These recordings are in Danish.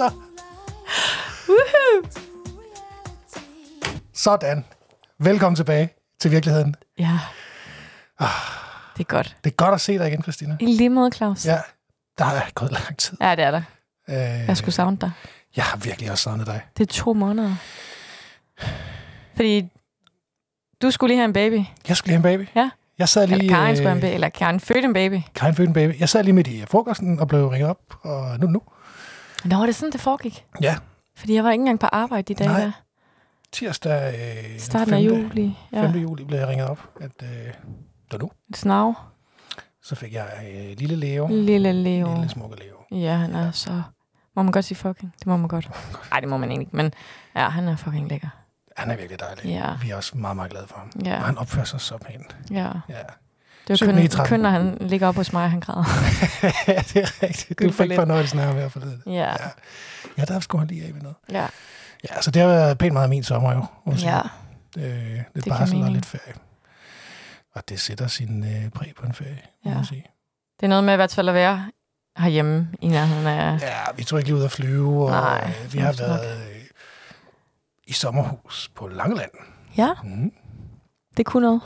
så. Sådan. Velkommen tilbage til virkeligheden. Ja. Det er godt. Det er godt at se dig igen, Christina. I lige måde, Claus. Ja, der er gået lang tid. ja det er der. Øh, Jeg skulle savne dig. jeg har virkelig også savnet dig. Det er to måneder. Fordi du skulle lige have en baby. Jeg skulle lige have en baby. Ja. Jeg sad lige... Eller Karin skulle have en øh, baby. Eller Karin fødte en baby. Karin fødte en baby. Jeg sad lige midt i frokosten og blev ringet op, og nu nu. Nå, det sådan, det foregik? Ja, Fordi jeg var ikke engang på arbejde de dage Nej. der. tirsdag øh, Starten af 5. juli. Ja. 5. juli blev jeg ringet op, at øh, det var nu. Snav. Så fik jeg øh, lille Leo. Lille Leo. Lille smukke Leo. Ja, han er så... Må man godt sige fucking? Det må man godt. Nej, det må man egentlig ikke. Men ja, han er fucking lækker. Han er virkelig dejlig. Ja. Vi er også meget, meget glade for ham. Ja, Og han opfører sig så pænt. ja. Ja, Det var kun, kun, når han ligger op hos mig, han græder. ja det er rigtigt. Du fik fornøjelsen af ham her forleden. Ja, Ja. Ja, der skulle han lige af med noget. ja, Ja, så det har været pænt meget min sommer jo. må sige. ja. Øh, lidt Det barsel og lidt ferie. Og det sætter sin øh, præg på en ferie, må Ja. man sige. Det er noget med i hvert fald at være herhjemme i nærheden af... Ja, vi tog ikke lige ud at flyve, og Nej, øh, vi har været øh, i sommerhus på Langeland. Ja, Mm. det kunne noget.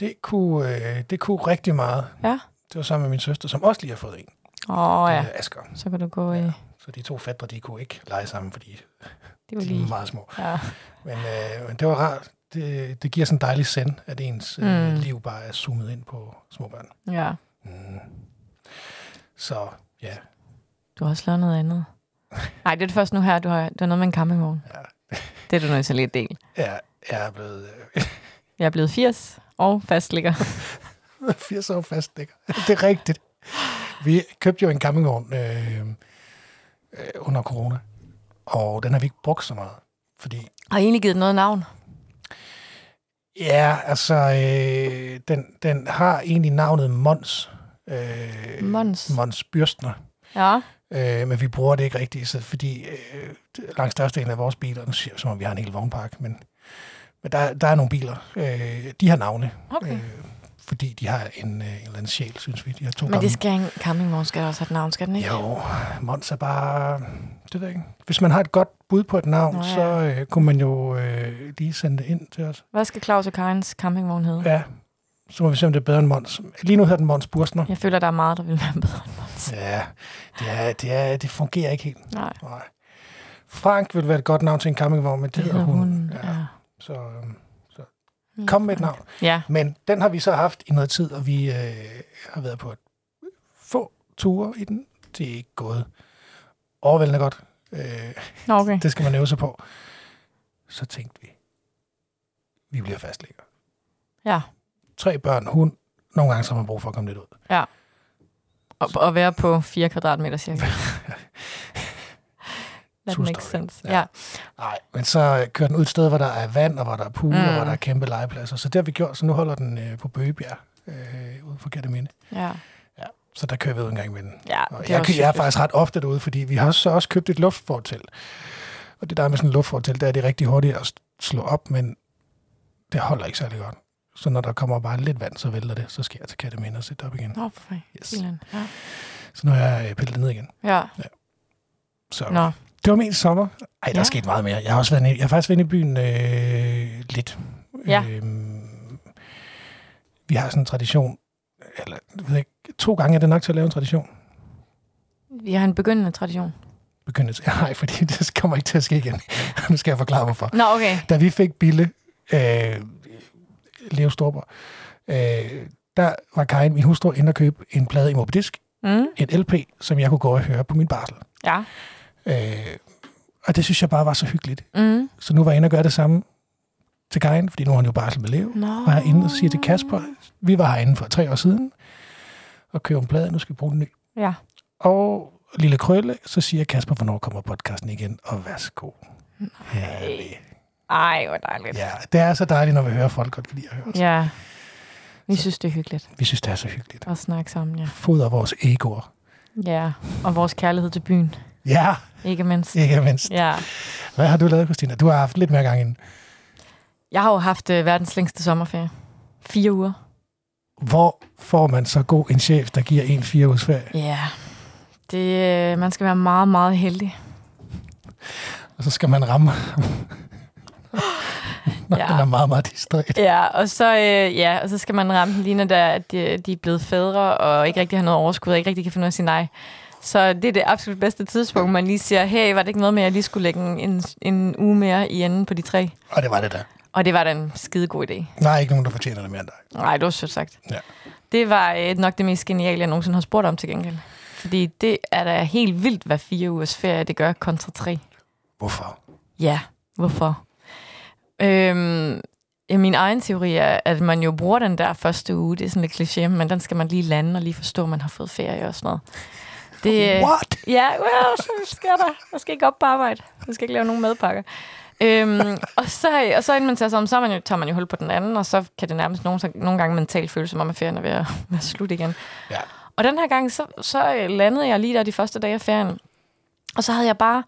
Det, kunne, øh, det kunne rigtig meget. Ja. Det var sammen med min søster, som også lige har fået en. Åh oh, ja, Øh, Asger. så kan du gå i... Ja. Så de to fædre, de kunne ikke lege sammen, fordi Det var de lige... er meget små. Ja. Men, øh, men det var rart. Det, det giver sådan en dejlig send, at ens øh, Mm. liv bare er zoomet ind på små børn. ja, Mm. Så ja, du har også lavet noget andet. Nej, det er det først nu her, du har, du har noget med en campingvogn. Ja. Det er du nødt til lige at dele. jeg, jeg er blevet øh, Jeg er blevet 80 og fastligger. 80 år fast. Det, det er rigtigt. Vi købte jo en campingvogn øh, øh, under corona, og den har vi ikke brugt så meget. Fordi, Har I egentlig givet noget navn? ja, altså, øh, den, den har egentlig navnet Mons. Øh, Mons. Mons Byrstner. Ja. Øh, men vi bruger det ikke rigtigt, så fordi øh, langt størstedelen af vores biler, nu siger som om vi har en hel vognpark, men, men der, der er nogle biler, øh, de har navne, Okay. øh, fordi de har en, øh, en eller anden sjæl, synes vi. De har to Men gamle- det skal en campingvogn skal også have et navn, skal den ikke? Jo, Mons er bare... Det ved ikke. Hvis man har et godt bud på et navn, Nå, ja. så øh, kunne man jo øh, lige sende det ind til os. Hvad skal Claus og Karins campingvogn hedde? Ja, så må vi se, om det er bedre end Mons. Lige nu hedder den Mons Bursner. Jeg føler, der er meget, der vil være bedre end Mons. Ja, det, er, det, er, det fungerer ikke helt. Nej, Nej. Frank vil være et godt navn til en campingvogn, men det, hedder hun. hun. Ja. Ja. Så øhm, kom med et navn. Ja, Men den har vi så haft i noget tid, og vi øh, har været på et få ture i den. Det er ikke gået overvældende godt. Øh, okay. det skal man øve sig på. Så tænkte vi, vi bliver fastlægger. Ja. Tre børn, hund. Nogle gange så har man brug for at komme lidt ud. Og, og være på 4 kvadratmeter cirka. That True makes story. sense. Ja. Ja. Nej, men så øh, kører den ud et sted, hvor der er vand, og hvor der er pool, mm. og Mm. hvor der er kæmpe legepladser. Så det har vi gjort, så nu holder den øh, på Bøgebjerg, øh, ude for Kærteminde. ja. Så der kører vi ud en gang med den. Ja, Og det jeg, jeg, jeg er faktisk ret ofte derude, fordi vi har så også købt et luftfortel. Og det der er med sådan et luftfortel, der er det rigtig hurtigt at slå op, men det holder ikke særlig godt. Så når der kommer bare lidt vand, så vælter det. Så skal jeg til Kærteminde og sætte det op igen. Nå, for. Yes. Ja. Så nu er jeg øh, pillet det ned igen. ja. Så Nå, det var min sommer. Ej, der Ja. er sket meget mere. Jeg har også været, inde, jeg har faktisk været inde i byen øh, lidt. Ja. Øhm, vi har sådan en tradition, eller jeg ved ikke, to gange er det nok til at lave en tradition. vi har en begyndende tradition. Begyndelse. Nej, fordi det kommer ikke til at ske igen. nu skal jeg forklare, hvorfor. Nå, okay. Da vi fik Bille, øh, Leo Storborg, øh, der var Karin, min hustru, inde og købe en plade i Mobedisk, Mm. et LP, som jeg kunne gå og høre på min barsel. Ja. Øh, og det synes jeg bare var så hyggeligt. Mm. Så nu var jeg inde og gøre det samme til Karin, fordi nu har han jo barsel med Leo. Nå. Var jeg inde og siger til Kasper, vi var herinde for tre år siden, og købte en plade, nu skal vi bruge den ny. Ja. Og lille krølle, så siger Kasper, hvornår kommer podcasten igen, og værsgo. Herlig. Ej, hvor dejligt. Ja, det er så dejligt, når vi hører folk godt kan lide at høre os. Ja. Vi Så- synes, det er hyggeligt Vi synes, det er så hyggeligt. at snakke sammen, ja. Fodrer vores egoer. Ja, og vores kærlighed til byen. Ja, Ikke mindst. ikke mindst. Ja. Hvad har du lavet, Christina? Du har haft lidt mere gang end. Jeg har jo haft øh, verdens længste sommerferie. Fire uger. Hvor får man så god en chef, der giver en fire ugers ferie? Ja. Det, øh, man skal være meget, meget heldig. Og så skal man ramme. Når Ja. han er meget, meget distræt. Ja, og så, øh, ja, og så skal man ramme den lige når der, at de, de er blevet fædre, og ikke rigtig har noget overskud, og ikke rigtig kan finde ud af at sige nej. Så det er det absolut bedste tidspunkt, man lige siger, hey, var det ikke noget med, at jeg lige skulle lægge en, en, uge mere i enden på de tre? Og det var det der. Og det var da en skide god idé. Er ikke nogen, der fortjener det mere end dig. Nej, det var sødt sagt. Ja. Det var øh, nok det mest geniale, jeg nogensinde har spurgt om til gengæld. Fordi det er da helt vildt, hvad fire ugers ferie det gør kontra tre. Hvorfor? Ja, hvorfor? Øhm, ja, min egen teori er, at man jo bruger den der første uge, det er sådan lidt kliché, men den skal man lige lande og lige forstå, at man har fået ferie og sådan noget. Det, øh, What? Ja, well, så sker der. Jeg skal ikke op på arbejde. Jeg skal ikke lave nogen madpakker. Øhm, og, så, og så inden man tager sig om, så er man jo, tager man jo hul på den anden, og så kan det nærmest nogle, nogle gange mentalt føles som om, at ferien er ved at være slut igen. Ja. Og den her gang, så, så øh, landede jeg lige der de første dage af ferien. Og så havde jeg bare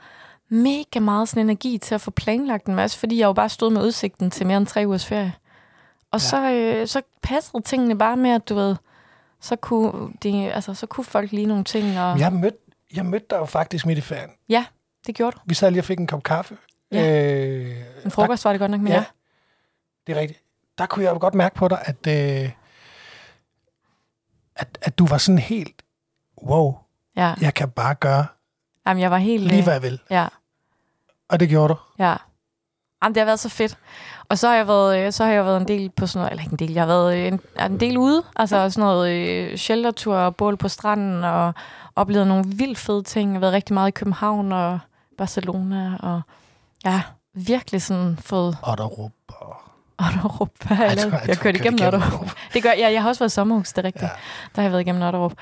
mega meget sådan energi til at få planlagt en masse, fordi jeg jo bare stod med udsigten til mere end tre ugers ferie. Og ja. så, øh, så passede tingene bare med, at du ved, så kunne, de, altså, så kunne folk lige nogle ting, og Jeg mødte, jeg mødte dig jo faktisk midt i ferien. det gjorde du. Vi sad lige og fik en kop kaffe. Ja. Øh, En frokost var det godt nok, men Ja. ja. Det er rigtigt. Der kunne jeg jo godt mærke på dig, at, øh, at, at du var sådan helt, wow, Ja, jeg kan bare gøre Jamen, jeg var helt... lige, øh, hvad jeg vil. Ja, Og det gjorde du. ja. Jamen, det har været så fedt. Og så har jeg været, øh, så har jeg været en del på sådan noget, eller ikke en del, jeg har været øh, en, en del ude. Altså sådan noget øh, sheltertur og bål på stranden, og oplevet nogle vildt fede ting. Jeg har været rigtig meget i København og Barcelona, og ja, virkelig sådan fået Otterup. Og... Otterup. Jeg, jeg har du kørt kørt igennem igennem Otterup. Det gør jeg. Jeg har også været sommerhus, det er rigtigt. Ja. Ja. Der har jeg været igennem Otterup.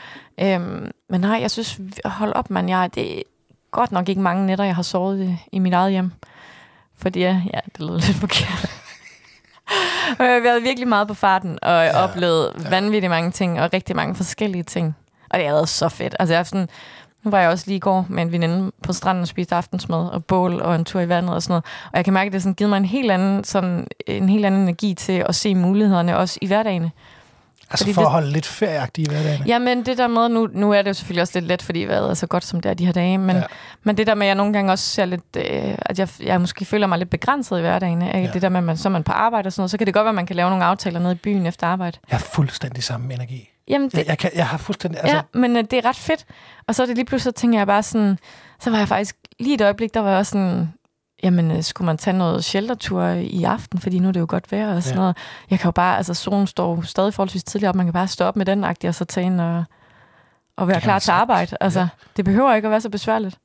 Øhm, men nej, jeg synes, hold op, man. Jeg, det er godt nok ikke mange nætter, jeg har sovet i, i mit eget hjem. Fordi ja, ja det lyder lidt forkert. Og jeg har været virkelig meget på farten, og Ja, ja, oplevet ja. vanvittigt mange ting, og rigtig mange forskellige ting. Og det har været så fedt. Altså, jeg har sådan, nu var jeg også lige i går med en veninde på stranden og spiste aftensmad og bål og en tur i vandet og sådan noget. Og jeg kan mærke, at det har sådan givet mig en helt anden, sådan, en helt anden energi til at se mulighederne også i hverdagen. Altså Fordi for det- at holde lidt ferieagtig i hverdagen. Jamen det der med, nu, nu er det jo selvfølgelig også lidt let, fordi vejret er så godt som det er de her dage, men, Ja. men det der med, at jeg nogle gange også ser lidt, øh, at jeg, jeg måske føler mig lidt begrænset i hverdagen, ikke? Ja. det der med, at man, så er man på arbejde og sådan noget, så kan det godt være, at man kan lave nogle aftaler nede i byen efter arbejde. Jeg har fuldstændig samme energi. Jamen det, Jeg, jeg, kan, jeg har fuldstændig... Altså, ja, men øh, det er ret fedt. Og så er det lige pludselig, så tænker jeg bare sådan, så var jeg faktisk lige et øjeblik, der var jeg også sådan, jamen øh, skulle man tage noget sheltertur i aften, fordi nu er det jo godt vejr og sådan Ja. ja. noget. Jeg kan jo bare, altså solen står stadig forholdsvis tidligt op, man kan bare stå op med den agtig, og så tage ind og, og være klar til sagtens. arbejde. Altså, Ja. ja. det behøver ikke at være så besværligt.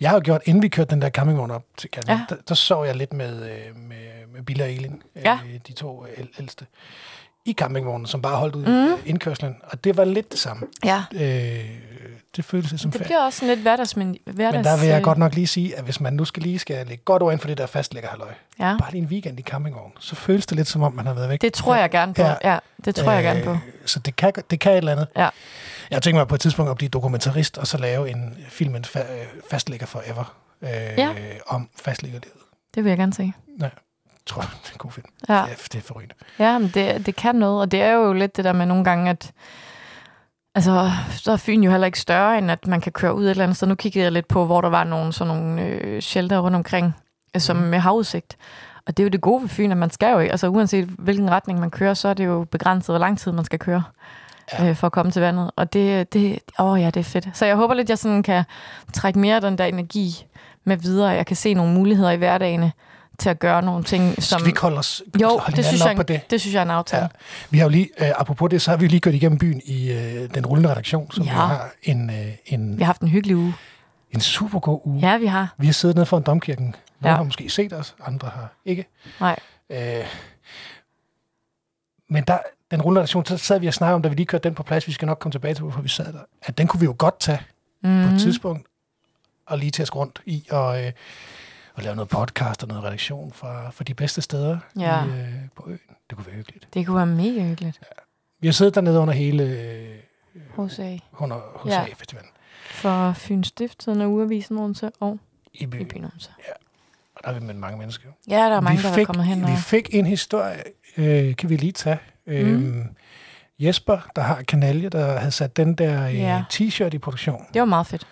Jeg har jo gjort, inden vi kørte den der campingvogn op til Canada, ja. Ja. der, der sov jeg lidt med, øh, med, med Billa og Elin, Ja. øh, de to æl- ældste, i campingvognen, som bare holdt ud mm. indkørslen. Og det var lidt det samme. Ja. Øh, det føltes som Det bliver også sådan lidt hverdags, men hverdags... Men der vil jeg øh, godt nok lige sige, at hvis man nu skal lige skal lægge godt over ind for det der fastlægger halløj, Ja, bare lige en weekend i campingvognen, så føles det lidt som om, man har været væk. det tror jeg gerne på. Ja. Ja, ja det tror jeg gerne på. Øh, Så det kan, det kan et eller andet. Ja. Jeg tænkt mig på et tidspunkt at blive dokumentarist, og så lave en film, en fa- øh, fastlægger forever, øh, Ja. om fastlæggerlivet. Det vil jeg gerne se. Jeg tror, det er en god film. Ja. Ja. Det, er, det er forrygende. Ja, men det, det kan noget, og det er jo lidt det der med nogle gange, at altså, så er Fyn jo heller ikke større, end at man kan køre ud et eller andet sted. Nu kiggede jeg lidt på, hvor der var nogle, sådan nogle øh, shelter rundt omkring, øh, som Mhm. med havudsigt. Og det er jo det gode ved Fyn, at man skal jo ikke, altså uanset hvilken retning man kører, så er det jo begrænset, hvor lang tid man skal køre Ja. øh, for at komme til vandet. Og det, det, åh ja, det er fedt. Så jeg håber lidt, jeg sådan kan trække mere af den der energi med videre. Jeg kan se nogle muligheder i hverdagen til at gøre nogle ting, som... Skal vi ikke holde os Jo, det synes, jeg, på det? det synes jeg er en aftale. Ja. Vi har jo lige, øh, apropos det, så har vi lige kørt igennem byen i øh, den rullende redaktion, som Ja. vi har en, øh, en, Vi har haft en hyggelig uge. en super god uge. Ja, vi har. Vi har siddet nede foran domkirken. Nogle ja. Har måske set os, andre har ikke. Nej. Øh, men der, den rullende redaktion, så sad vi og snakkede om, da vi lige kørte den på plads, vi skal nok komme tilbage til, hvorfor vi sad der, at den kunne vi jo godt tage mm. Mm. på et tidspunkt, og lige tæske rundt i, og, øh, og lave noget podcast og noget redaktion fra, fra de bedste steder Ja. i, øh, på øen. Det kunne være hyggeligt. Det kunne være mega hyggeligt. Vi har siddet dernede under hele øh, HCA. under HCA-festivalen For Fyns Stift, sådan er ugeavisen Odense og i i byen. byen Odense. Og der er vi med mange mennesker. Ja, der er mange, vi der fik, er kommet hen. Og... Vi fik en historie, øh, kan vi lige tage. Øhm, Jesper, der har Kanalje, der havde sat den der øh, Ja. t-shirt i produktion. Det var meget fedt.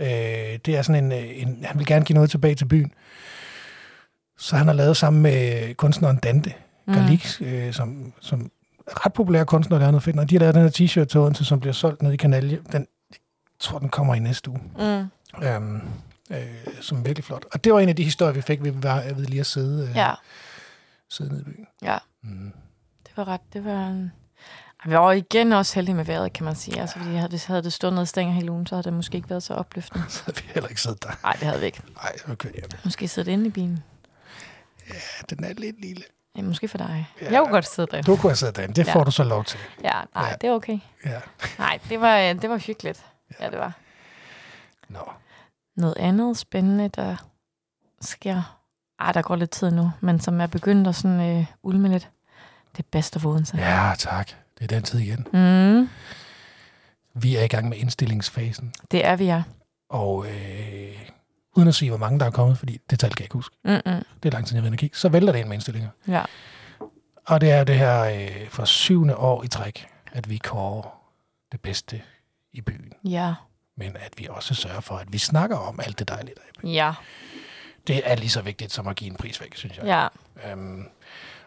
Øh, det er sådan en, øh, en... Han vil gerne give noget tilbage til byen. Så han har lavet sammen med kunstneren Dante Mm. Galix, øh, som, som er ret populær kunstner dernede finder. De har lavet den her t-shirt til Odense, som bliver solgt ned i Kanalje. Den, jeg tror, den kommer i næste uge. Mm. Øhm, øh, som er virkelig flot. Og det var en af de historier, vi fik ved, ved lige at sidde, øh, Ja, sidde nede i byen. ja. Mm. Det var ret, det var en... Vi var igen også heldige med vejret, kan man sige. Altså, fordi havde, hvis havde det stået ned stænger hele ugen, så havde det måske ikke været så opløftende. Så havde vi heller ikke siddet der. Nej, det havde vi ikke. Nej, så kørt hjem. Måske sidde inde i bilen. Ja, den er lidt lille. Ja, måske for dig. Ja. Ja. Jeg kunne godt sidde derinde. Du kunne have siddet derinde. Det Ja. får du så lov til. Ja, nej, Ja. det er okay. Ja. Nej, det var, øh, det var hyggeligt. Ja, det var. Nå. Noget andet spændende, der sker... Ej, der går lidt tid nu, men som er begyndt at sådan øh, ulme lidt. Det er bedst at Odense. Ja, tak. Det er den tid igen. Mm, Vi er i gang med indstillingsfasen. det er vi, ja. Og øh, uden at sige, hvor mange der er kommet, fordi det tal kan jeg ikke huske. Mm-mm. Det er lang tid, jeg at kigge. Så vælter det ind med indstillinger. Ja. Og det er det her øh, for syvende år i træk, at vi kårer det bedste i byen. Ja. Men at vi også sørger for, at vi snakker om alt det dejlige, der er i byen. Ja. Det er lige så vigtigt som at give en pris væk, synes jeg. Ja. Øhm,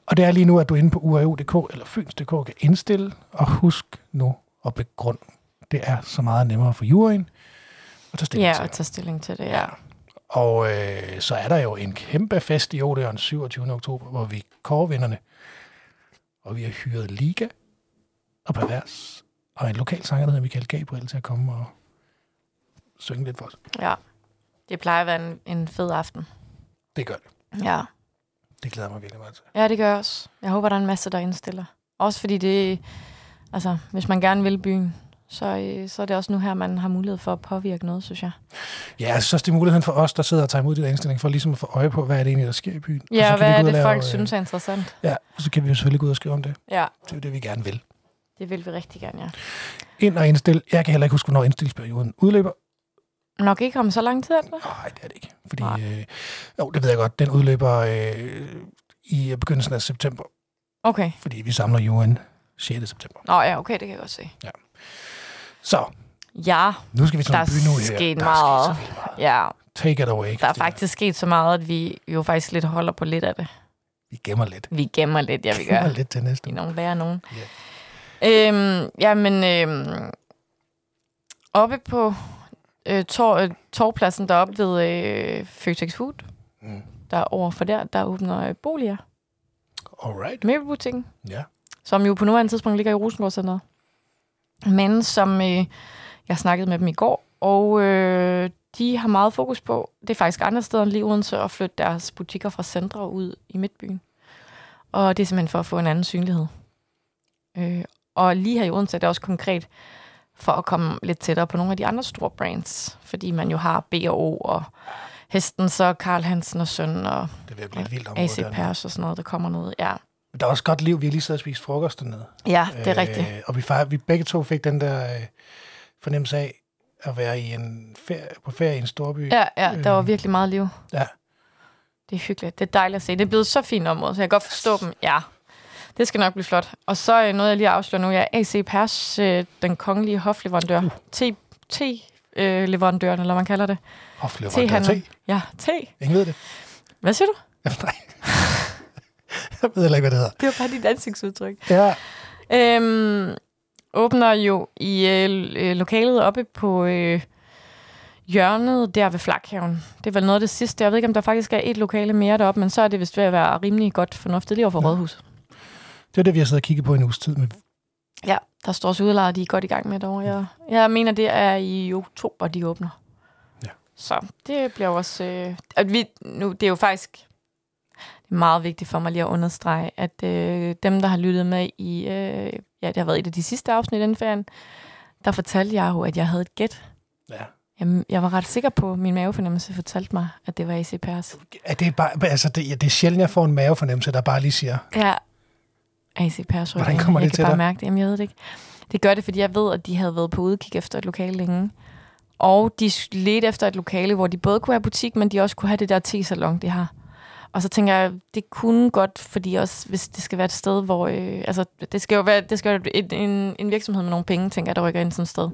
og det er lige nu, at du inde på uau.dk eller fyns.dk kan indstille, og husk nu at begrunde. Det er så meget nemmere for juryen at tage stilling Ja, til. at tage stilling til det, ja. Og øh, så er der jo en kæmpe fest i den 27. oktober, hvor vi kårer vinderne. Og vi har hyret Liga og Pervers og en lokal sanger, der hedder Michael Gabriel, til at komme og synge lidt for os. Ja. Det plejer at være en, en fed aften. Det gør det. Ja. Det glæder mig virkelig meget til. Ja, det gør jeg også. Jeg håber, der er en masse, der indstiller. Også fordi det, altså, hvis man gerne vil byen, så, øh, så er det også nu her, man har mulighed for at påvirke noget, synes jeg. Ja, også, det er muligheden for os, der sidder og tager imod de der indstillinger, for ligesom at få øje på, hvad er det egentlig, der sker i byen. Og så Ja, kan og hvad er og det, lave, folk øh, synes er interessant? Ja, og så kan vi jo selvfølgelig gå ud og skrive om det. Ja, Det er jo det, vi gerne vil. det vil vi rigtig gerne, ja. Ind og indstille. Jeg kan heller ikke huske, hvornår indstillingsperioden udløber. Nok ikke om så lang tid, eller? Nej, det er det ikke. Fordi, Nej. øh, jo, det ved jeg godt. Den udløber øh, i begyndelsen af september, Okay. fordi vi samler jorden 6. september. Nå ja, okay, det kan jeg godt se. Så, Ja, nu skal vi til noget by nu her. sket Der meget. så vildt meget. ja. Take it away. Der er faktisk sket så meget, at vi jo faktisk lidt holder på lidt af det. Vi gemmer lidt. Vi gemmer lidt, ja, vi gemmer gør. lidt til næste I uge. nogen værre nogen. Øhm, jamen, øhm, oppe på øh, tor, øh, torvpladsen deroppe ved øh, Føtex Food, Mm. der er overfor der, der åbner øh, boliger. Alright. Møbelbutikken, Ja. som jo på nuværende tidspunkt ligger i Rosengård Center. Men som øh, jeg snakkede med dem i går, og øh, de har meget fokus på, det er faktisk andre steder end lige Odense, at flytte deres butikker fra centre ud i midtbyen. Og det er simpelthen for at få en anden synlighed. Øh, og lige her i Odense er det også konkret for at komme lidt tættere på nogle af de andre store brands, fordi man jo har B&O og Hestens og Karl Hansen og Søn og Det vil blive et vildt område. AC. Pers og sådan noget, der kommer noget. Ja, Der er også godt liv. Vi har lige siddet og spist frokost dernede. ja det er rigtigt. Og vi, vi begge to fik den der øh, fornemmelse af at være i en ferie, på ferie i en storby. Ja, ja, der var Øh, virkelig meget liv. ja. Det er hyggeligt. Det er dejligt at se. Det er blevet så fint område, så jeg kan godt forstå dem. Ja, det skal nok blive flot. Og så øh, noget, jeg lige afslører nu. Jeg er AC Pers, øh, den kongelige hofleverandør. Uh. Te, te øh, leverandøren, eller man kalder det. Hofleverandør te. Ja, te. Ingen ved det. Hvad siger du? Ja, nej. jeg ved heller ikke, hvad det hedder. Det var bare dit ansigtsudtryk. Ja, Øhm, åbner jo i øh, øh, lokalet oppe på øh, hjørnet der ved Flakhaven. Det er vel noget af det sidste. Jeg ved ikke, om der faktisk er et lokale mere deroppe, men så er det vist ved at være rimelig godt fornuftigt lige over for Nå. Rådhus. Det er det, vi har siddet og kigget på en uges tid med. Ja, der står også udlejet, de er godt i gang med det over. Jeg, jeg mener, det er i oktober, de åbner. Ja. Så det bliver også... Øh, at vi, nu, det er jo faktisk det er meget vigtigt for mig lige at understrege, at øh, dem, der har lyttet med i... Øh, ja, det har været et af de sidste afsnit inden ferien, der fortalte jeg jo, at jeg havde et gæt. Ja. Jamen, jeg var ret sikker på, at min mavefornemmelse fortalte mig, at det var AC Pers. Er det, bare, altså det, ja, det er sjældent, jeg får en mavefornemmelse, der bare lige siger, Ja, AC Pers. Hvordan kommer jeg det kan til bare dig? mærke det. Jamen, jeg ved det ikke. Det gør det, fordi jeg ved, at de havde været på udkig efter et lokale længe. Og de ledte efter et lokale, hvor de både kunne have butik, men de også kunne have det der te-salon, de har. Og så tænker jeg, det kunne godt, fordi også, hvis det skal være et sted, hvor... Øh, altså, det skal jo være, det skal jo være en, en, en virksomhed med nogle penge, tænker jeg, der rykker ind sådan et sted.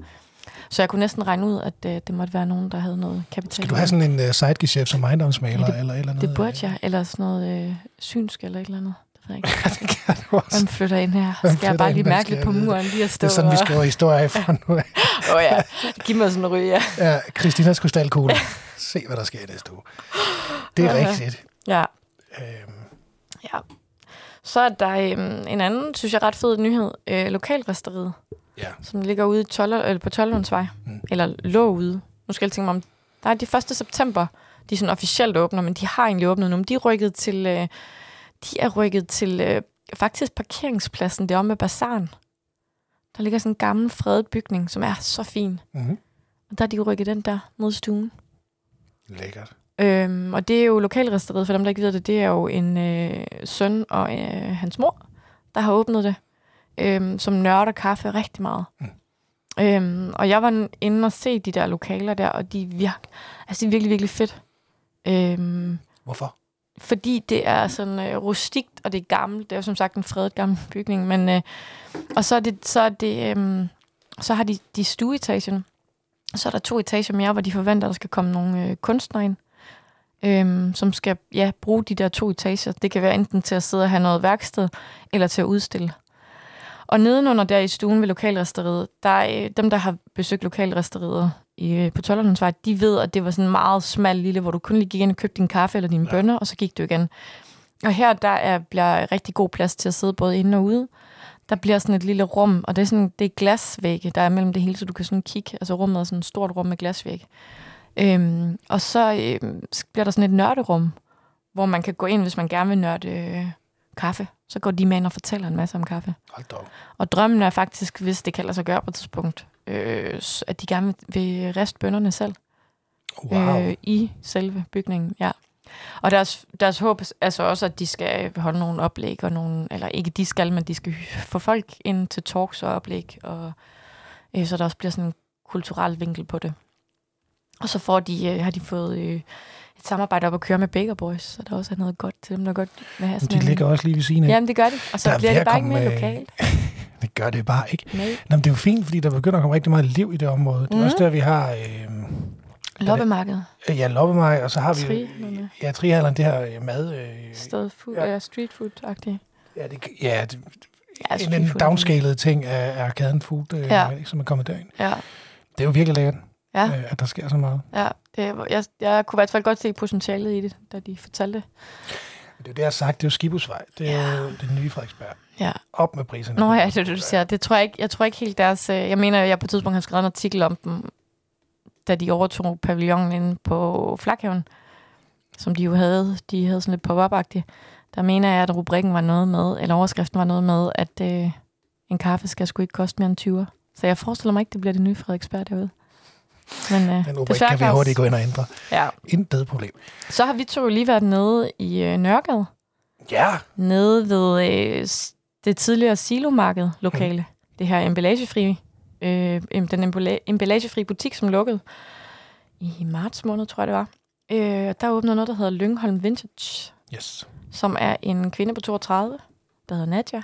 Så jeg kunne næsten regne ud, at øh, det måtte være nogen, der havde noget kapital. Skal du have sådan en uh, sidegeschæft som ejendomsmaler Ja, det- eller et eller andet? Det burde jeg, eller sådan noget øh, synsk eller et eller andet. Ved ikke. det kan du også. Hvem flytter ind her? Hvem Skal jeg bare lige mærke lidt på muren, lige at stå Det er sådan, vi og- skriver historier fra nu af. Åh oh, ja, giv mig sådan en ryge, ja. Ja, Christinas krystalkugle. Se, hvad der sker næste uge. Det er Ja. rigtigt. Ja, Øhm, ja. Så er der øhm, en anden, synes jeg, ret fed nyhed. Øh, lokalresteriet, ja. som ligger ude i Toller, eller på Tollundsvej. Mm. Eller lå ude. Nu skal jeg tænke mig om... Der er de 1. september, de sådan officielt åbner, men de har egentlig åbnet nu. Men de er rykket til... Øh, de er rykket til øh, faktisk parkeringspladsen deromme med bazaren. Der ligger sådan en gammel fredet bygning, som er så fin. Mm-hmm. Og der er de rykket den der mod stuen. Lækkert. Øhm, og det er jo lokalresteriet, for dem, der ikke ved det, det er jo en øh, søn og øh, hans mor, der har åbnet det, øhm, som nørder kaffe rigtig meget. Mm. Øhm, og jeg var inde og se de der lokaler der, og de er, virk, altså, de er virkelig, virkelig fedt. Øhm, Hvorfor? Fordi det er sådan øh, rustikt, og det er gammelt. Det er jo som sagt en fredet gammel bygning. Men, øh, og så er det, så er det, øh, så har de, de stueetagen. Så er der to etager mere, hvor de forventer, at der skal komme nogle øh, kunstnere ind, øh, som skal ja, bruge de der to etager. Det kan være enten til at sidde og have noget værksted, eller til at udstille. Og nedenunder der i stuen ved lokalresteriet, der er øh, dem, der har besøgt lokalresteriet i, øh, på Tollerlandsvej, de ved, at det var sådan en meget smal lille, hvor du kun lige gik ind og købte din kaffe eller dine Ja. bønner, og så gik du igen. Og her der er, bliver rigtig god plads til at sidde både inde og ude. Der bliver sådan et lille rum, og det er, sådan, det er glasvægge, der er mellem det hele, så du kan sådan kigge. Altså rummet er sådan et stort rum med glasvæg. Øhm, og så øhm, bliver der sådan et nørderum, hvor man kan gå ind, hvis man gerne vil nørde øh, kaffe. Så går de med ind og fortæller en masse om kaffe. Hold da. Og drømmen er faktisk, hvis det kan lade sig gøre på et tidspunkt, øh, at de gerne vil- riste bønderne selv Wow. øh, i selve bygningen. Ja. Og deres, deres håb er så også, at de skal holde nogle oplæg, og nogle, eller ikke de skal, men de skal få folk ind til talks og oplæg, og, øh, så der også bliver sådan en kulturel vinkel på det. Og så får de, øh, har de fået øh, et samarbejde op at køre med Baker Boys, så der også er noget godt til dem, der godt vil have sådan de ligger også lige ved siden af. Jamen, det gør de. Og så Der er bliver det bare ikke mere lokalt. Det gør det bare ikke. Nej. Nå, men det er jo fint, fordi der begynder at komme rigtig meget liv i det område. Det er Mhm. også der, vi har øh, Loppemarked. ja, Loppemaj, og så har vi Tri, ja, Trihallen, det her øh, mad. Øh, Sted food, Ja. ja. street food-agtigt. ja, det, ja, det, Ja, en, en food. downscalet ting af, af Arkaden Food, øh, Ja. ja. som er kommet derind. Ja, Det er jo virkelig lækkert, ja. øh, at der sker så meget. Ja, det, jeg, jeg kunne i hvert fald godt se potentialet i det, da de fortalte det. Det er jo det, jeg har sagt. Det er jo Skibusvej. Det er jo den nye Frederiksberg. Ja. Op med priserne. Nå ja, det er det, du siger. Det tror jeg ikke, jeg tror ikke helt deres... øh, Jeg mener, jeg på et tidspunkt har skrevet en artikel om dem, da de overtog pavillonen inde på Flakhaven, som de jo havde. De havde sådan lidt pop-up-agtigt. Der mener jeg, at rubrikken var noget med, eller overskriften var noget med, at øh, en kaffe skal sgu ikke koste mere end 20. Så jeg forestiller mig ikke, det bliver det nye Frederiksberg derude. Men øh, Den rubrik desværre, kan vi hurtigt gå ind og ændre. Ja. Intet problem. Så har vi to lige været nede i øh, Nørregade. Ja, nede ved øh, det tidligere silomarked lokale. Mm. Det her emballagefri, øh, den emballa- emballagefri butik, som lukkede i marts måned, tror jeg det var. Øh, der åbnede noget, der hedder Lyngholm Vintage, yes. som er en kvinde på 32, der hedder Nadja,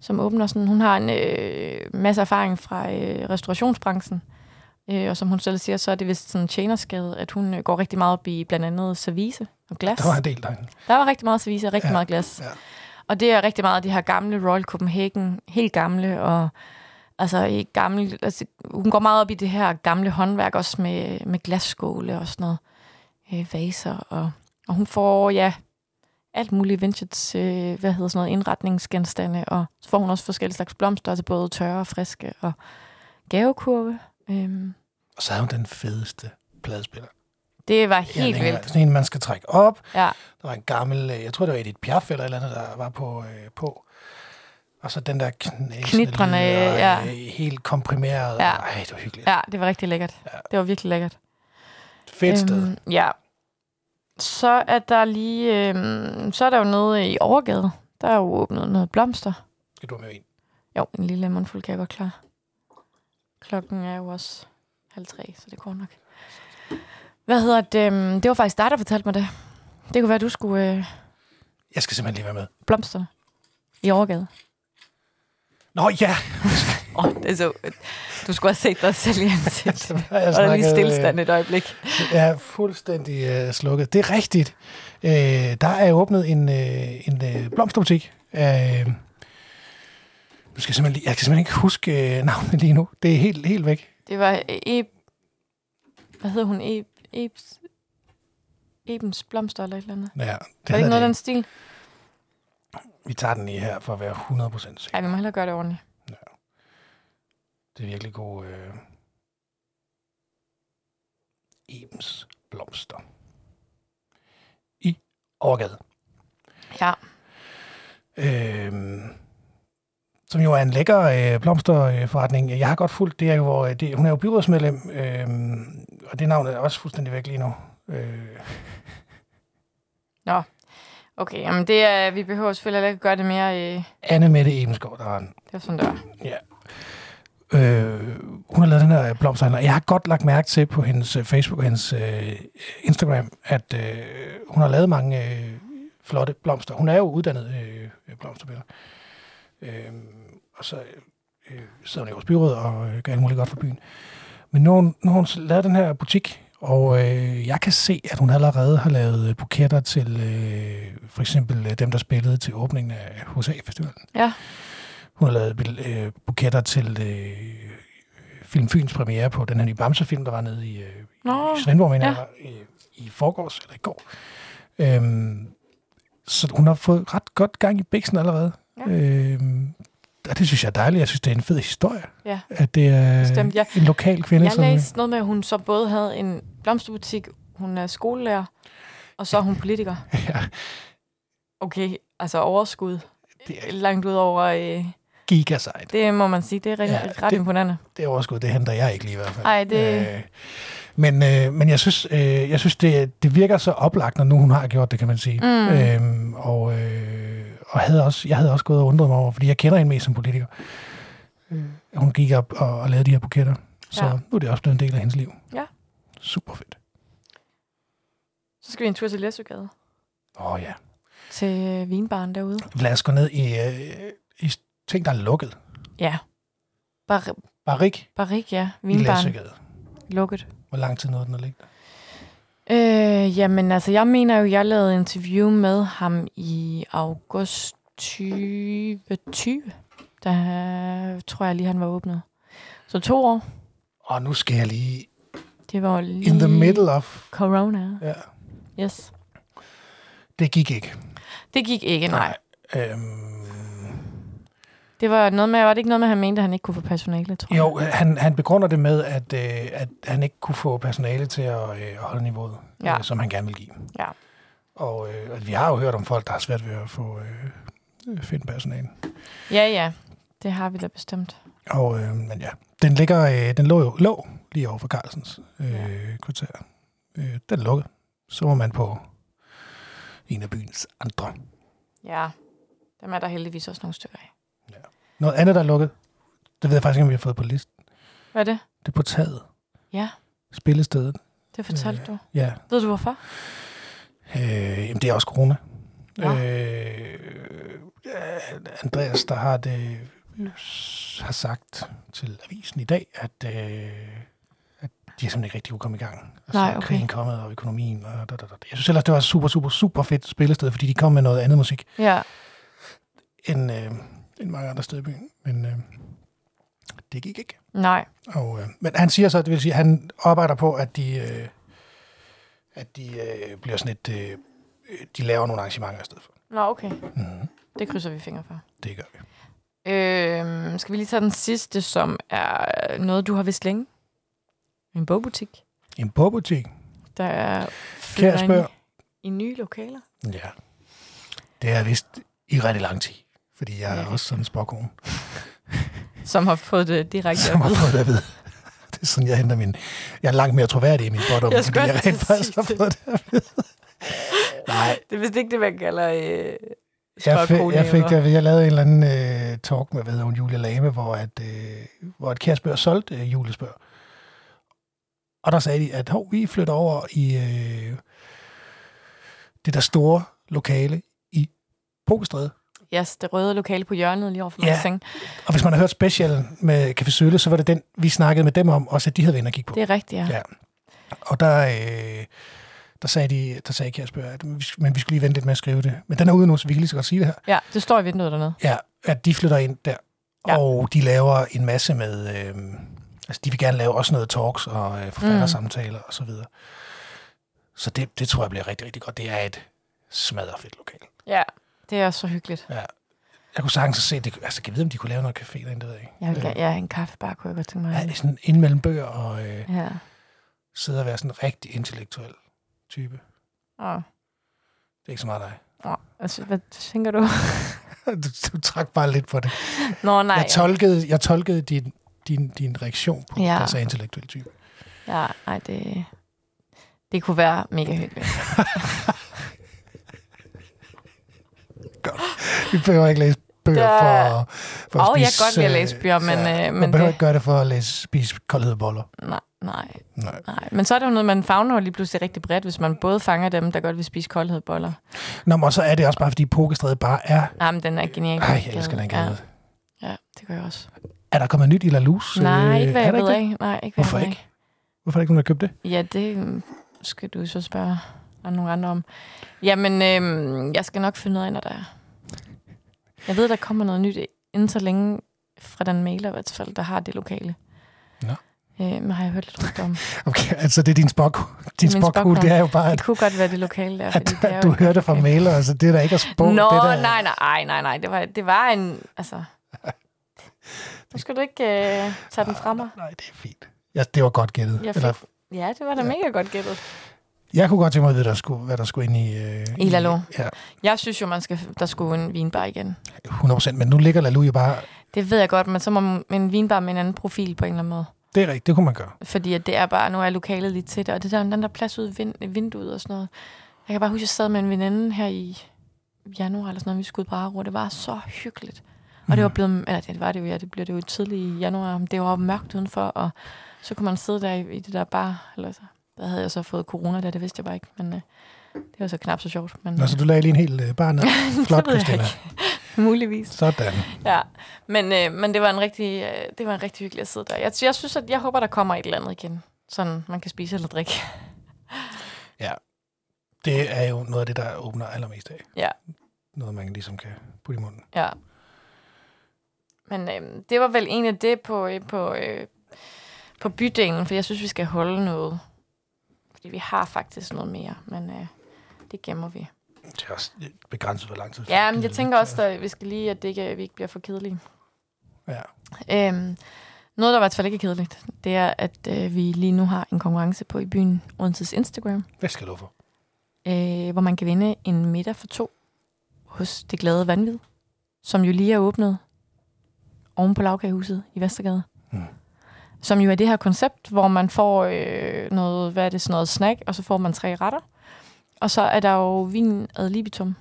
som åbner sådan, hun har en øh, masse erfaring fra øh, restaurationsbranchen, øh, og som hun selv siger, så er det vist sådan en tjenerskade, at hun øh, går rigtig meget op i blandt andet service og glas. Der var en del derinde. Der var rigtig meget service og rigtig ja, meget glas. ja. Og det er rigtig meget af de her gamle Royal Copenhagen, helt gamle, og altså, i gamle, altså hun går meget op i det her gamle håndværk, også med, med glasskåle og sådan noget, øh, vaser, og, og hun får, ja, alt muligt vintage, øh, hvad hedder sådan noget, indretningsgenstande, og så får hun også forskellige slags blomster, altså både tørre og friske, og gavekurve. Øh. Og så havde hun den fedeste pladespiller det var Ja, helt her- vildt. Sådan en, man skal trække op. Ja, Der var en gammel, øh, jeg tror det var Edith Piaf eller eller andet, der var på. Øh, på. Og så den der Knitrende, og, ja. øh, Helt komprimeret. Ja. Ej, det var hyggeligt. ja, det var rigtig lækkert. Ja. Det var virkelig lækkert. Fedt sted. Øhm, ja. Så er der lige... Øhm, så er der jo noget i Overgade. Der er jo åbnet noget blomster. Skal du med en? Jo, en lille mundfuld kan jeg godt klare. Klokken er jo også halv tre, så det går nok. Hvad hedder det? øhm, Det var faktisk dig, der fortalte mig det. Det kunne være, du skulle øh, Jeg skal simpelthen lige være med. blomster i Overgade. Nå ja, Oh, det så, du skulle have set dig selv i ansigtet. Og der er lige snakket, øh, stillestand et øjeblik. er fuldstændig øh, slukket. Det er rigtigt. Øh, der er åbnet en, øh, en øh, blomsterbutik. Øh, nu skal simpelthen, lige- jeg kan simpelthen ikke huske øh, navnet lige nu. Det er helt, helt væk. Det var e... Hvad hedder hun? E... Ebs... Ebens blomster eller et eller andet. Ja, det Er det ikke noget af den stil? Vi tager den lige her for at være 100% sikker. Nej, vi må hellere gøre det ordentligt. Det er virkelig god øh, Ebens blomster. I Overgade. Ja. Øh, som jo er en lækker øh, blomsterforretning. Jeg har godt fulgt det, er jo, hvor, øh, det, hun er jo byrådsmedlem, øh, og det navn er også fuldstændig væk lige nu. Øh, Okay, jamen det er... Vi behøver selvfølgelig heller ikke gøre det mere... Øh, Anne Mette Ebenskov, der er en det var sådan, det var. Øh, hun har lavet den her blomsterhandler. Jeg har godt lagt mærke til på hendes øh, Facebook og hendes øh, Instagram, at øh, hun har lavet mange øh, flotte blomster. Hun er jo uddannet øh, blomsterbinder. Øh, og så øh, sidder hun i vores byråd og øh, gør alt muligt godt for byen. Men har hun- har hun lavet den her butik, og øh, jeg kan se, at hun allerede har lavet øh, buketter til øh, for eksempel øh, dem, der spillede til åbningen af HSA-festivalen. Ja. Hun har lavet øh, buketter til øh, Film Fyns premiere på den her nye Bamse-film, der var nede i, øh, Nå, i Svendborg, mener ja. jeg, i, i forgårs eller i går. Øhm, så hun har fået ret godt gang i bæksen allerede. Ja. Og det synes jeg er dejligt. Jeg synes, det er en fed historie. Ja. At det er Bestemt, ja. en lokal kvinde, jeg som... læste noget med, at hun så både havde en blomsterbutik, hun er skolelærer, og så er hun politiker. Ja, Okay, altså overskud. det er Langt ud over... Øh, gigasejt. det må man sige, det er ret, Ja, ret det- imponerende. Det overskud, det henter jeg ikke lige i hvert fald. Ej, det- Øh, men, øh, men jeg synes, øh, jeg synes det, det virker så oplagt, når nu hun har gjort det, kan man sige. Mm. Øhm, og øh, og havde også, jeg havde også gået og undret mig over, fordi jeg kender hende mest som politiker. Øh, hun gik op og, og lavede de her buketter. Så Ja. nu er det også blevet en del af hendes liv. Ja. Super fedt. Så skal vi en tur til Læsøgade. Åh oh, ja. Til øh, vinbaren derude. Lad os gå ned i, øh, i ting, der er lukket. Ja. Bar- Barik Barik, ja. i Vinbaren. Læsøgade. Lukket. Hvor lang tid nåede den at ligge der? Øh, jamen, altså, jeg mener jo, jeg lavede interview med ham i august 2020. Der tror jeg lige, han var åbnet. Så to år. Og nu skal jeg lige Det var lige in the middle of... corona. Ja, Yes. det gik ikke. Det gik ikke, nej. Øhm, Det var noget med, var det ikke noget med, at han mente, at han ikke kunne få personale, tror Jo, jeg? han, han begrunder det med, at, øh, at han ikke kunne få personale til at øh, holde niveauet, Ja. øh, som han gerne vil give. Ja. Og øh, at vi har jo hørt om folk, der har svært ved at få øh, øh, finde personale. Ja, ja. Det har vi da bestemt. Og, øh, men ja, den, ligger, øh, den lå jo lå lige over for Carlsens øh, Ja. kvarter. Øh, den lukket. Så var man på en af byens andre. Ja. Dem er der heldigvis også nogle stykker af. Noget andet, der er lukket, det ved jeg faktisk ikke, om vi har fået på listen. Hvad er det? Det er på taget. Ja, Spillestedet. det fortalte du. Ja, Ved du hvorfor? Øh, jamen, det er også corona. Øh, ja, Andreas, der har det, øh, har sagt til avisen i dag, at, øh, at de simpelthen ikke rigtig kunne komme i gang. Og så Nej, okay. krigen kommet, og økonomien. Og da, da, da. Jeg synes ellers, det var super, super, super fedt spillested, fordi de kom med noget andet musik Ja. end, øh, end mange andre steder i byen. Men øh, det gik ikke. Nej. Og, øh, men han siger så, det vil sige, at han arbejder på, at de, øh, at de øh, bliver sådan et, øh, øh, de laver nogle arrangementer i stedet for. Nå, okay. Mm, Det krydser vi fingre for. det gør vi. Øhm, skal vi lige tage den sidste, som er noget, du har vidst længe? En bogbutik, En bogbutik. der er flytter ind i nye lokaler. Ja. Det er vist i rigtig lang tid. Fordi jeg er Ja. også sådan en spåkone, Som har fået det direkte som har fået det at vide. Det er sådan, jeg henter min... Jeg er langt mere troværdig i min spådom, Jeg fordi jeg rent faktisk har det. fået det at vide. Nej, Det er vist ikke det, man kalder øh, jeg fik, jeg, fik, jeg, jeg lavede en eller anden øh, talk med, hvad hedder hun, Julia Lame, hvor, at, øh, hvor et kærespørg solgte øh, julespørg. Og der sagde de, at hov, vi flytter over i øh, det der store lokale i Pokestræde. Yes, det røde lokale på hjørnet lige over for Ja. ja. Og hvis man har hørt special med Café Sølle, så var det den, vi snakkede med dem om, også at de havde været og kigge på. Det er rigtigt, ja. Ja. Og der, øh, der sagde de, der sagde Kasper, at vi, men vi skulle lige vente lidt med at skrive det. Men den er ude nu, så vi kan lige så godt sige det her. Ja, det står i vinduet dernede. Ja, at de flytter ind der, ja. Og de laver en masse med, øh, altså de vil gerne lave også noget talks og øh, forfattersamtaler mm. og så videre. Så det, det tror jeg bliver rigtig, rigtig godt. Det er et smadret lokal. Ja, det er så hyggeligt. Ja. Jeg kunne sagtens se, det, altså jeg vide, om de kunne lave noget café derinde, det ved jeg ikke. Jeg vil, gerne- ja, en kaffebar kunne jeg godt tænke mig. Ja, sådan ind mellem bøger og øh, Ja. sidde og være sådan en rigtig intellektuel type. Åh. Det er ikke så meget dig. Åh, altså, hvad tænker du? Du, du trak bare lidt på det. Nå, nej. jeg tolkede, jeg tolkede din, din, din reaktion på, ja. Ja. sagde intellektuel type. Ja, nej, det, det kunne være mega hyggeligt. Vi behøver ikke læse bøger Der- for, for Åh, jeg spise, kan godt lide at øh, læse bøger, men, ja, øh, man men behøver det- ikke gøre det for at læse, spise koldhedeboller. Nej, nej, Nej. nej. Men så er det jo noget, man fagner lige pludselig rigtig bredt, hvis man både fanger dem, der godt vil spise koldhedboller. Nå, men og så er det også bare, fordi Pokestræde bare er... Nej, men den er genial. Ej, jeg elsker den ja. gade. ja, det gør jeg også. Er der kommet nyt i La Luz? Nej, ikke hvad jeg ved af. Nej, ikke Hvorfor jeg ved ikke? Hvorfor er der ikke nogen, der købt det? af. Ja, det mm, skal du så spørge nogle andre om. Jamen, øhm, jeg skal nok finde noget ind, når der er. Jeg ved, der kommer noget nyt inden så længe fra den mailer, i hvert fald, der har det lokale. Nå. Øh, men har jeg hørt lidt rundt om. Okay, altså det er din spok. Din Det spokhul. det er jo bare, Det at, kunne godt være det lokale der. Fordi det er at du hørte fra mailer, altså det er der ikke at spå. Nå, det der, nej, nej, ej, nej, nej. Det var, det var en... Altså... Nu skal du ikke øh, tage den fra mig. Nej, det er fint. Ja, det var godt gættet. Jeg Eller, fik, ja, det var da mega godt gættet. Jeg kunne godt tænke mig at vide, der skulle, hvad der skulle ind i... Øh, I Lalo. Ja, Jeg synes jo, man skal, der skulle en vinbar igen. 100% Men nu ligger Lalu jo bare... Det ved jeg godt, men så må en vinbar med en anden profil på en eller anden måde. Det er rigtigt, det kunne man gøre. Fordi at det er bare, nu er lokalet lidt det, og det der, den der plads ud vind, vinduet og sådan noget. Jeg kan bare huske, at jeg sad med en veninde her i januar eller sådan noget, vi skulle ud på. Det var så hyggeligt. Og det var blevet, eller det var det jo, ja, det blev det jo tidligt i januar. Det var mørkt udenfor, og så kunne man sidde der i, i det der bar. Eller så, der havde jeg så fået corona der, det vidste jeg bare ikke. Men øh, det var så knap så sjovt. Men, Nå, så du lagde lige en hel øh, bar ned. Flot, Christina. muligvis. Sådan. Ja, men, øh, men det var en rigtig, øh, det var en rigtig hyggelig at sidde der. Jeg, jeg synes, at jeg håber, der kommer et eller andet igen. Sådan, man kan spise eller drikke. Ja. Det er jo noget af det, der åbner allermest af. Ja. Noget, man ligesom kan putte i munden. Ja. Men øh, det var vel egentlig det på, øh, på, øh, på bydelen, for jeg synes, vi skal holde noget. Fordi vi har faktisk noget mere, men øh, det gemmer vi. Det er også begrænset, hvor lang tid. Ja, men jeg tænker også, at vi skal lige, at det ikke, at vi ikke bliver for kedelige. Ja. Øhm, noget, der i hvert fald ikke kedeligt, det er, at øh, vi lige nu har en konkurrence på i byen Odenses Instagram, Hvad skal du for? øh, hvor man kan vinde en middag for to hos Det Glade Vanvid, som jo lige er åbnet oven på Lavkagehuset i Vestergade. Som jo er det her koncept, hvor man får øh, noget, hvad er det, sådan noget snack, og så får man tre retter. Og så er der jo vin ad libitum.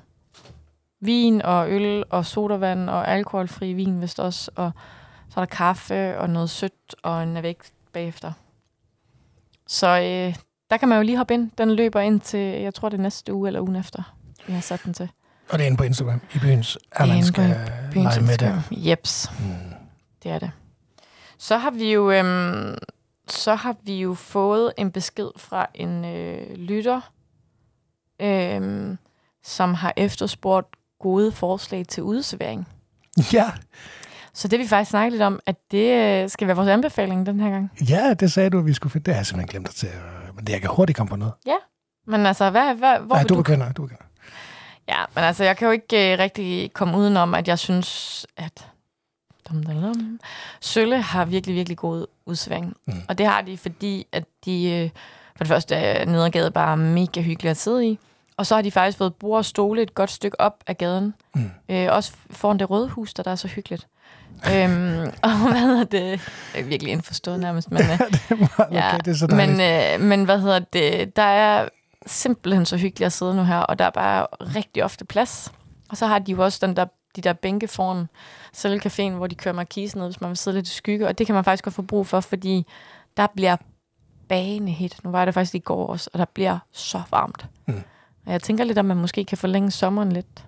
Vin og øl og sodavand og alkoholfri vin vist også. Og så er der kaffe og noget sødt og en væk bagefter. Så øh, der kan man jo lige hoppe ind. Den løber ind til, jeg tror det er næste uge eller ugen efter, vi har sat den til. Og det er inde på Instagram i byens, at Det man skal lege med. Instagram. Jeps, Mm. det er det. Så har vi jo, øhm, så har vi jo fået en besked fra en øh, lytter, øhm, som har efterspurgt gode forslag til udservering. Ja, Så det vi faktisk snakket lidt om, at det øh, skal være vores anbefaling den her gang. ja, det sagde du, at vi skulle finde. Det har jeg simpelthen glemt at til. øh, Men det, jeg kan hurtigt komme på noget. Men altså, hvad, hvad, hvor Nej, du du... begynder, du begynder. Ja, men altså, jeg kan jo ikke øh, rigtig komme udenom, at jeg synes, at dum, dum, dum, Sølle har virkelig, virkelig god udservering. Mm. Og det har de, fordi at de øh, for det første er nedergade bare mega hyggeligt at sidde i. Og så har de faktisk fået bord og stole et godt stykke op af gaden. Mm. Øh, også foran det røde hus, der, der er så hyggeligt. øhm, og hvad hedder det? Jeg er virkelig indforstået nærmest, men... Øh, det er meget okay, Ja, det er så men, øh, men hvad hedder det? Der er simpelthen så hyggeligt at sidde nu her, og der er bare rigtig ofte plads. Og så har de jo også den der, de der bænke foran selve caféen, hvor de kører markisen ned, hvis man vil sidde lidt i skygge. Og det kan man faktisk godt få brug for, fordi der bliver banehit. Nu var det faktisk i går også, og der bliver så varmt. Mm. Og jeg tænker lidt, at man måske kan forlænge sommeren lidt.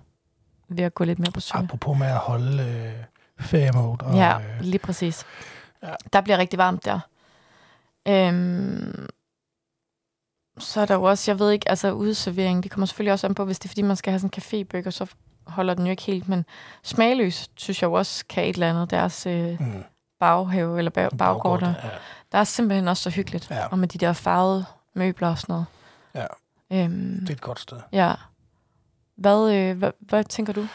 ved at gå lidt mere på sø. Apropos med at holde øh, feriemode. Og, Ja, øh, lige præcis. Ja. Der bliver rigtig varmt der. Øhm, så er der jo også, jeg ved ikke, altså udservering, det kommer selvfølgelig også an på, hvis det er fordi, man skal have sådan en cafébøger, så holder den jo ikke helt, men smagløs, synes jeg jo også kan et eller andet, deres øh, mm, baghave eller bag, baggård. Der. Ja. der er simpelthen også så hyggeligt, Ja. og med de der farvede møbler og sådan noget. Ja. Øhm, Det er et godt sted. ja. Hvad, øh, hvad, hvad tænker du?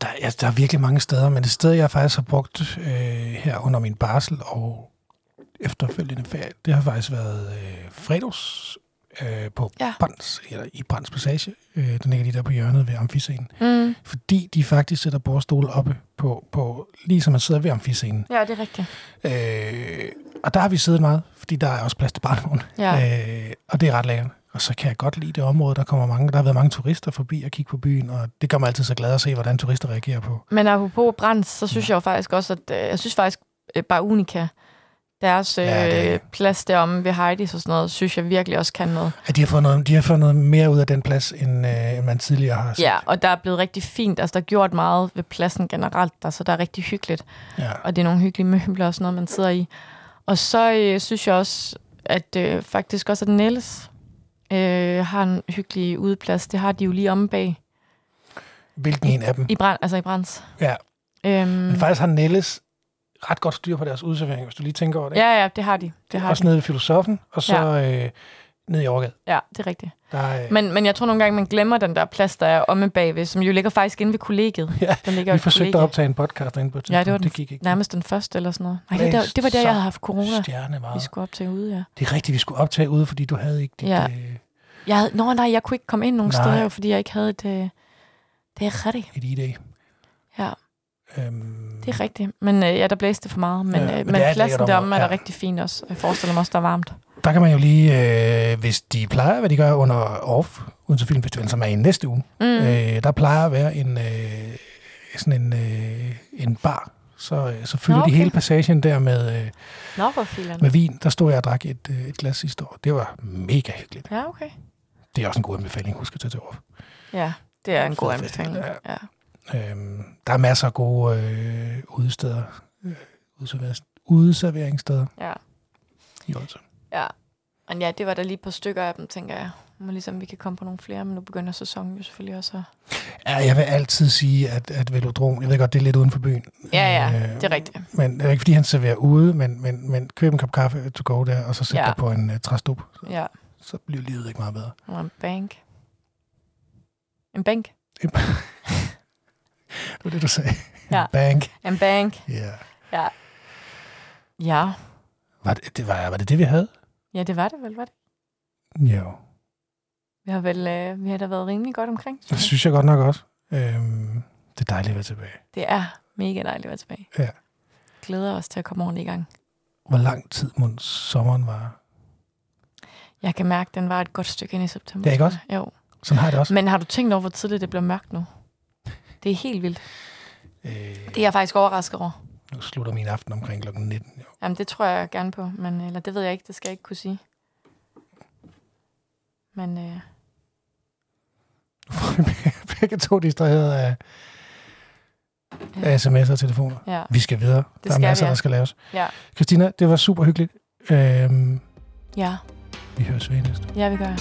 Der, ja, der er virkelig mange steder, men det sted, jeg faktisk har brugt øh, her under min barsel og efterfølgende ferie, det har faktisk været øh, fredags øh, på Ja. Brands, eller i Brands Passage. Øh, den ligger lige der på hjørnet ved amfiscenen. Mm. Fordi de faktisk sætter bordstole oppe på, på lige som man sidder ved amfiscenen. Ja, det er rigtigt. Øh, og der har vi siddet meget, fordi der er også plads til barnevogn. Ja. Øh, og det er ret lækkert. Og så kan jeg godt lide det område. Der kommer mange, der har været mange turister forbi og kigge på byen, og det gør mig altid så glad at se, hvordan turister reagerer på. Men apropos Brands, så synes jeg jo faktisk også, at øh, jeg synes faktisk øh, bare Unica, deres øh, Ja, ja, plads deromme ved Heidi's og sådan noget, synes jeg virkelig også kan noget. At de har fået noget, de har fået noget mere ud af den plads, end, øh, end man tidligere har set. Ja, og der er blevet rigtig fint. Altså, der er gjort meget ved pladsen generelt, der, så der er rigtig hyggeligt. ja. Og det er nogle hyggelige møbler og sådan noget, man sidder i. Og så øh, synes jeg også, at øh, faktisk også, at Niels øh, har en hyggelig udeplads. Det har de jo lige omme bag Hvilken en af dem? i, brand, altså i Brands. Ja. Øhm, Men faktisk har Nelles ret godt styr på deres udservering, hvis du lige tænker over det. ja, ja, det har de. Det har Også de. nede ved filosofen, og så ja. øh, ned i Overgade. Ja, det er rigtigt. Der er, øh, Men, men jeg tror nogle gange, man glemmer den der plads, der er omme bagved, som jo ligger faktisk inde ved kollegiet. Ja, den ligger vi i forsøgte at kollegiet. optage en podcast derinde på et Ja, det var den det gik ikke. Nærmest den første eller sådan noget. Nej, det, der, det var der, jeg havde haft corona. Stjerne Vi meget. skulle op til ude, ja. Det er rigtigt, vi skulle optage ude, fordi du havde ikke dit... Ja. Øh, Jeg havde, nå, nej, jeg kunne ikke komme ind nogen Nej. steder, fordi jeg ikke havde et... Øh, det er rigtigt. et ID. Ja, Øhm, det er rigtigt. Men øh, ja, der blæste for meget. Men, Ja, ja, men men, pladsen deromme område, er der ja. rigtig fint også. Jeg forestiller mig også, der er varmt. Der kan man jo lige, øh, hvis de plejer, hvad de gør under OFF, uden til Filmfestivalen, som er i næste uge, Mm. øh, der plejer at være en, øh, sådan en, øh, en bar. Så, øh, så fylder Nå, okay. de hele passagen der med, øh, Nå, med vin. Der stod jeg og drak et, øh, et glas sidste år. Det var mega hyggeligt. Ja, okay. Det er også en god anbefaling, husk at tage til OFF. Ja, det er en god anbefaling. Ja. Øhm, der er masser af gode øh, udesteder, øh, udeserverings- udeserveringssteder ja. i Odense. Ja. Men ja, det var der lige på stykker af dem, tænker jeg. Må ligesom vi kan komme på nogle flere, men nu begynder sæsonen jo selvfølgelig også. at- Ja, jeg vil altid sige, at, at Velodrom, jeg ved godt, det er lidt uden for byen. Ja, ja, Øh, det er rigtigt. Men det er ikke, fordi han serverer ude, men, men, men køb en kop kaffe to go der, og så sæt Ja. dig på en uh, træstup. Ja, Så bliver livet ikke meget bedre. og en bank. En bank? Det var det, du sagde. Ja. Bank. En bank. Ja. Ja. Ja. Var det, det var, var det det, vi havde? Ja, det var det vel, var det? Jo. Vi har vel øh, vi har da været rimelig godt omkring. Det synes jeg. synes jeg godt nok også. Øhm, det er dejligt at være tilbage. Det er mega dejligt at være tilbage. Ja. Glæder os til at komme ordentligt i gang. Hvor lang tid må sommeren var? Jeg kan mærke, at den var et godt stykke ind i september. Ja, ikke også? Jo. Sådan har jeg det også. Men har du tænkt over, hvor tidligt det bliver mørkt nu? Det er helt vildt. Øh, Det er jeg faktisk overrasket over. nu slutter min aften omkring kl. 19. Jo. Jamen, det tror jeg gerne på, men eller det ved jeg ikke, det skal jeg ikke kunne sige. Men øh, Nu får vi begge to distraheret af, af sms'er og telefoner. ja, Vi skal videre. der er masser, vi, ja. der skal laves. ja, Christina, det var super hyggeligt. Øhm, ja, vi høres ved næste. ja, vi gør.